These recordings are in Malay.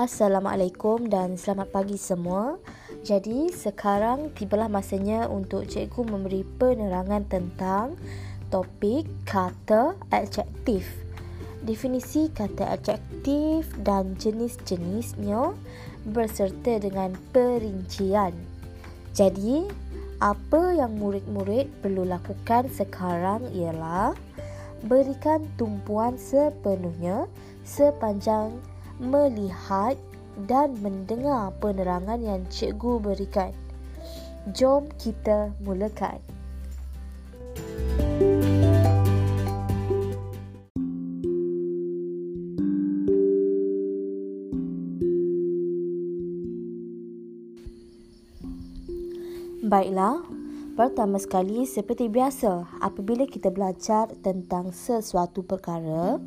Assalamualaikum dan selamat pagi semua. Jadi sekarang tibalah masanya untuk cikgu memberi penerangan tentang topik kata adjektif. Definisi kata adjektif dan jenis-jenisnya berserta dengan perincian. Jadi, apa yang murid-murid perlu lakukan sekarang ialah berikan tumpuan sepenuhnya sepanjang melihat dan mendengar penerangan yang cikgu berikan. Jom kita mulakan. Baiklah, pertama sekali seperti biasa, apabila kita belajar tentang sesuatu perkara,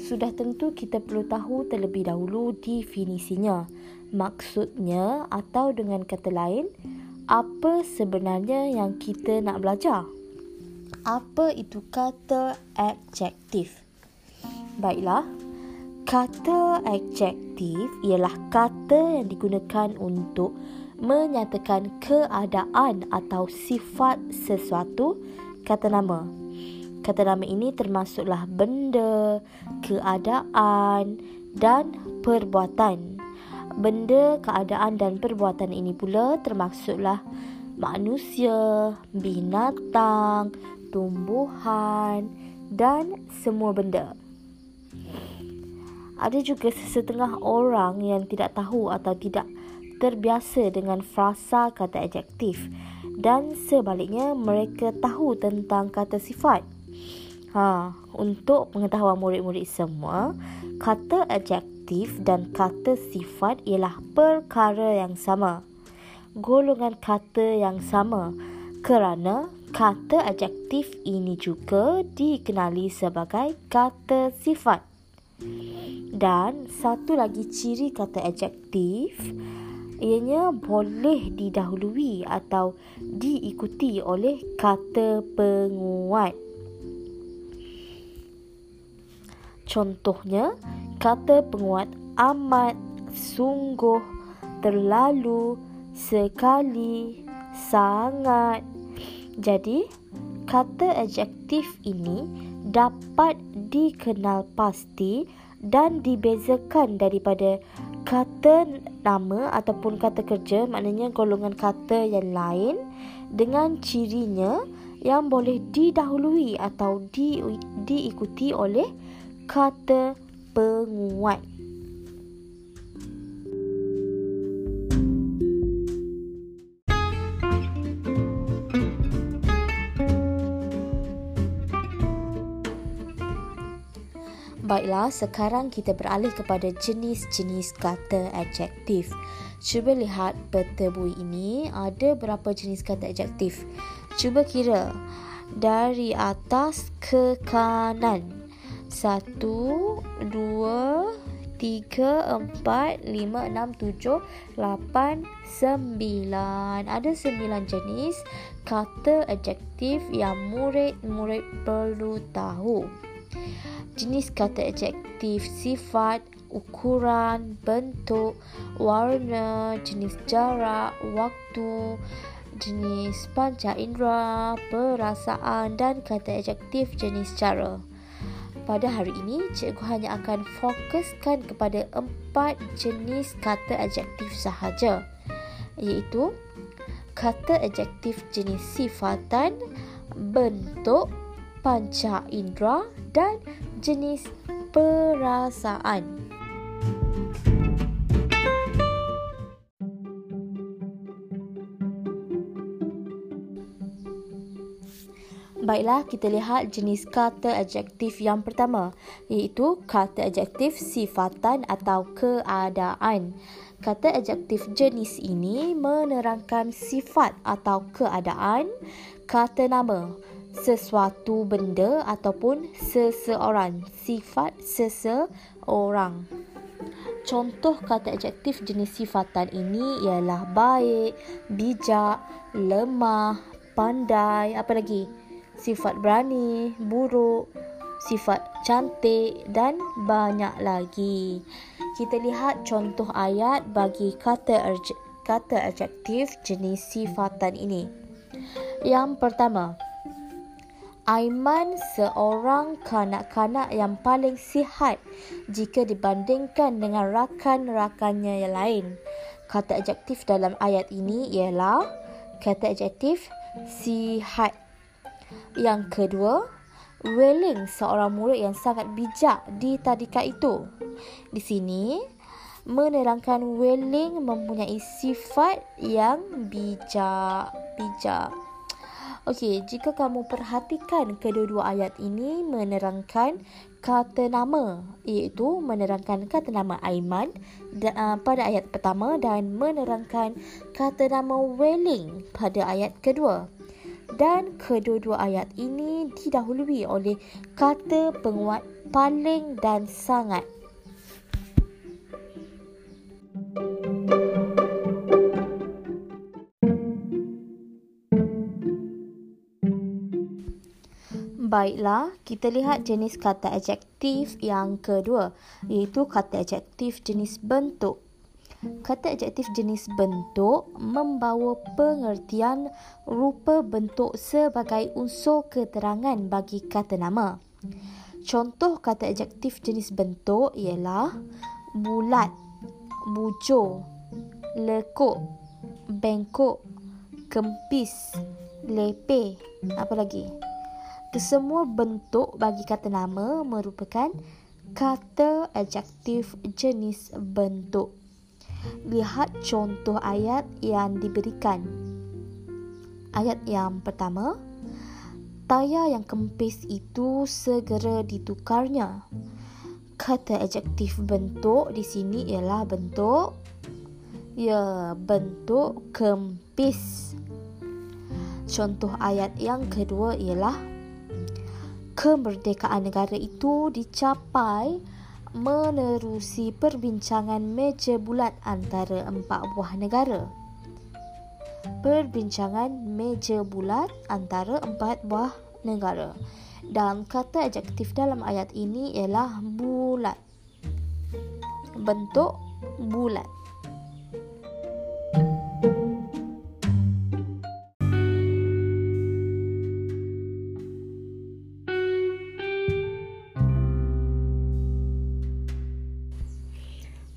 sudah tentu kita perlu tahu terlebih dahulu definisinya. Maksudnya atau dengan kata lain, apa sebenarnya yang kita nak belajar? Apa itu kata adjektif? Baiklah, kata adjektif ialah kata yang digunakan untuk menyatakan keadaan atau sifat sesuatu kata nama. Kata nama ini termasuklah benda, keadaan dan perbuatan. Benda, keadaan dan perbuatan ini pula termasuklah manusia, binatang, tumbuhan dan semua benda. Ada juga sesetengah orang yang tidak tahu atau tidak terbiasa dengan frasa kata adjektif dan sebaliknya mereka tahu tentang kata sifat. Ha, untuk pengetahuan murid-murid semua, kata adjektif dan kata sifat ialah perkara yang sama. Golongan kata yang sama kerana kata adjektif ini juga dikenali sebagai kata sifat. Dan satu lagi ciri kata adjektif ianya boleh didahului atau diikuti oleh kata penguat. Contohnya, kata penguat amat, sungguh, terlalu, sekali, sangat. Jadi, kata adjektif ini dapat dikenal pasti dan dibezakan daripada kata nama ataupun kata kerja maknanya golongan kata yang lain dengan cirinya yang boleh didahului atau di, diikuti oleh kata penguat. Baiklah, sekarang kita beralih kepada jenis-jenis kata adjektif. Cuba lihat peta bui ini, ada berapa jenis kata adjektif. Cuba kira dari atas ke kanan. Satu, dua, tiga, empat, lima, enam, tujuh, lapan, sembilan. Ada sembilan jenis kata adjektif yang murid-murid perlu tahu jenis kata adjektif, sifat, ukuran, bentuk, warna, jenis jarak, waktu, jenis panca indera, perasaan dan kata adjektif jenis cara. Pada hari ini, cikgu hanya akan fokuskan kepada empat jenis kata adjektif sahaja iaitu kata adjektif jenis sifatan, bentuk, panca indera dan jenis perasaan. Baiklah, kita lihat jenis kata adjektif yang pertama, iaitu kata adjektif sifatan atau keadaan. Kata adjektif jenis ini menerangkan sifat atau keadaan kata nama sesuatu benda ataupun seseorang sifat seseorang contoh kata adjektif jenis sifatan ini ialah baik bijak lemah pandai apa lagi sifat berani buruk sifat cantik dan banyak lagi kita lihat contoh ayat bagi kata kata adjektif jenis sifatan ini. Yang pertama, Aiman seorang kanak-kanak yang paling sihat jika dibandingkan dengan rakan-rakannya yang lain. Kata adjektif dalam ayat ini ialah kata adjektif sihat. Yang kedua, Welling seorang murid yang sangat bijak di tadika itu. Di sini, menerangkan Welling mempunyai sifat yang bijak. Bijak. Okey, jika kamu perhatikan kedua-dua ayat ini menerangkan kata nama iaitu menerangkan kata nama Aiman uh, pada ayat pertama dan menerangkan kata nama Welling pada ayat kedua. Dan kedua-dua ayat ini didahului oleh kata penguat paling dan sangat. Baiklah, kita lihat jenis kata adjektif yang kedua, iaitu kata adjektif jenis bentuk. Kata adjektif jenis bentuk membawa pengertian rupa bentuk sebagai unsur keterangan bagi kata nama. Contoh kata adjektif jenis bentuk ialah bulat, bujur, lekuk, bengkok, kempis, lepeh, apa lagi? Kesemua bentuk bagi kata nama merupakan kata adjektif jenis bentuk. Lihat contoh ayat yang diberikan. Ayat yang pertama, tayar yang kempis itu segera ditukarnya. Kata adjektif bentuk di sini ialah bentuk ya bentuk kempis. Contoh ayat yang kedua ialah kemerdekaan negara itu dicapai menerusi perbincangan meja bulat antara empat buah negara. Perbincangan meja bulat antara empat buah negara. Dan kata adjektif dalam ayat ini ialah bulat. Bentuk bulat.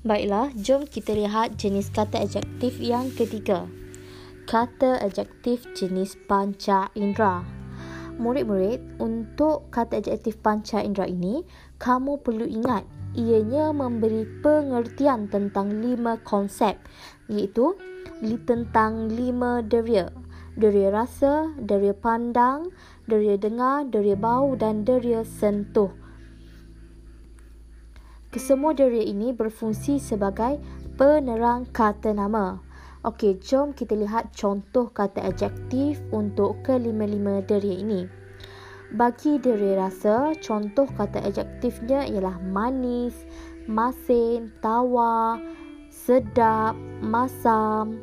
Baiklah, jom kita lihat jenis kata adjektif yang ketiga. Kata adjektif jenis panca indera. Murid-murid, untuk kata adjektif panca indera ini, kamu perlu ingat ianya memberi pengertian tentang lima konsep iaitu tentang lima deria. Deria rasa, deria pandang, deria dengar, deria bau dan deria sentuh. Kesemua deria ini berfungsi sebagai penerang kata nama. Okey, jom kita lihat contoh kata adjektif untuk kelima-lima deria ini. Bagi deria rasa, contoh kata adjektifnya ialah manis, masin, tawa, sedap, masam.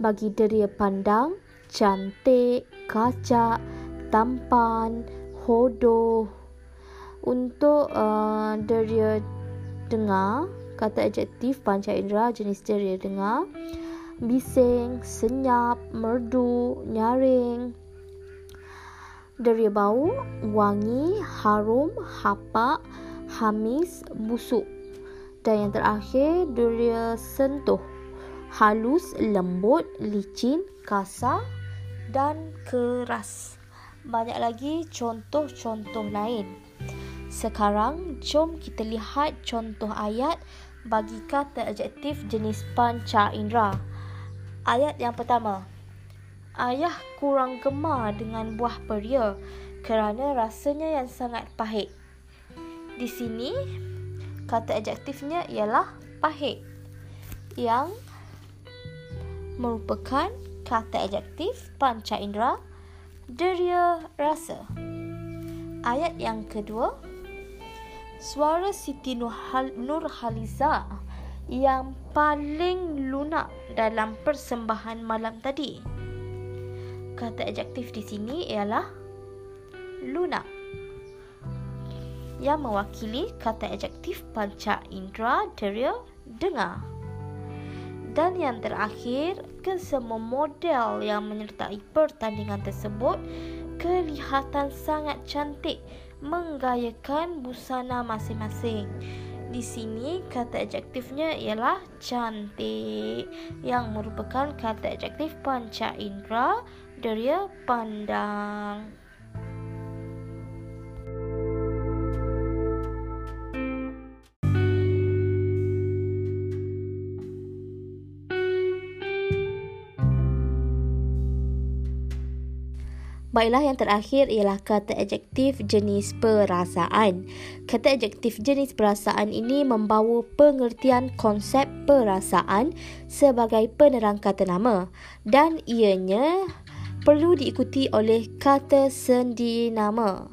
Bagi deria pandang, cantik, kacak, tampan, hodoh. Untuk uh, deria dengar kata adjektif panca indera jenis ceria dengar. Bising senyap merdu nyaring. Deria bau wangi harum hapak hamis busuk. Dan yang terakhir deria sentuh. Halus lembut licin kasar dan keras. Banyak lagi contoh-contoh lain sekarang, jom kita lihat contoh ayat bagi kata adjektif jenis panca indera. Ayat yang pertama. Ayah kurang gemar dengan buah peria kerana rasanya yang sangat pahit. Di sini, kata adjektifnya ialah pahit. Yang merupakan kata adjektif panca indera deria rasa. Ayat yang kedua, suara Siti Nurhaliza yang paling lunak dalam persembahan malam tadi. Kata adjektif di sini ialah lunak. yang mewakili kata adjektif panca indera deria dengar. Dan yang terakhir, kesemua model yang menyertai pertandingan tersebut kelihatan sangat cantik menggayakan busana masing-masing. Di sini kata adjektifnya ialah cantik yang merupakan kata adjektif panca indera deria pandang. Baiklah yang terakhir ialah kata adjektif jenis perasaan. Kata adjektif jenis perasaan ini membawa pengertian konsep perasaan sebagai penerang kata nama dan ianya perlu diikuti oleh kata sendi nama.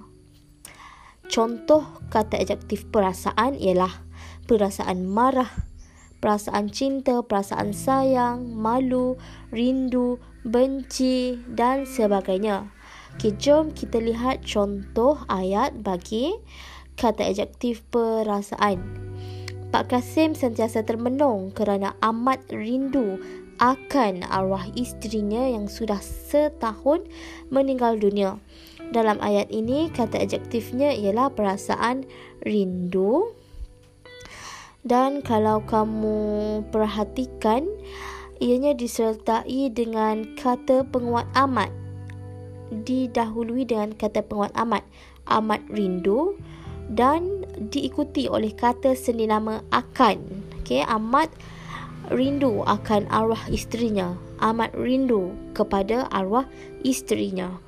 Contoh kata adjektif perasaan ialah perasaan marah, perasaan cinta, perasaan sayang, malu, rindu, benci dan sebagainya. Okay, jom kita lihat contoh ayat bagi kata adjektif perasaan. Pak Kasim sentiasa termenung kerana amat rindu akan arwah isterinya yang sudah setahun meninggal dunia. Dalam ayat ini, kata adjektifnya ialah perasaan rindu. Dan kalau kamu perhatikan, ianya disertai dengan kata penguat amat didahului dengan kata penguat amat amat rindu dan diikuti oleh kata seni nama akan. Okey amat rindu akan arwah isterinya. Amat rindu kepada arwah isterinya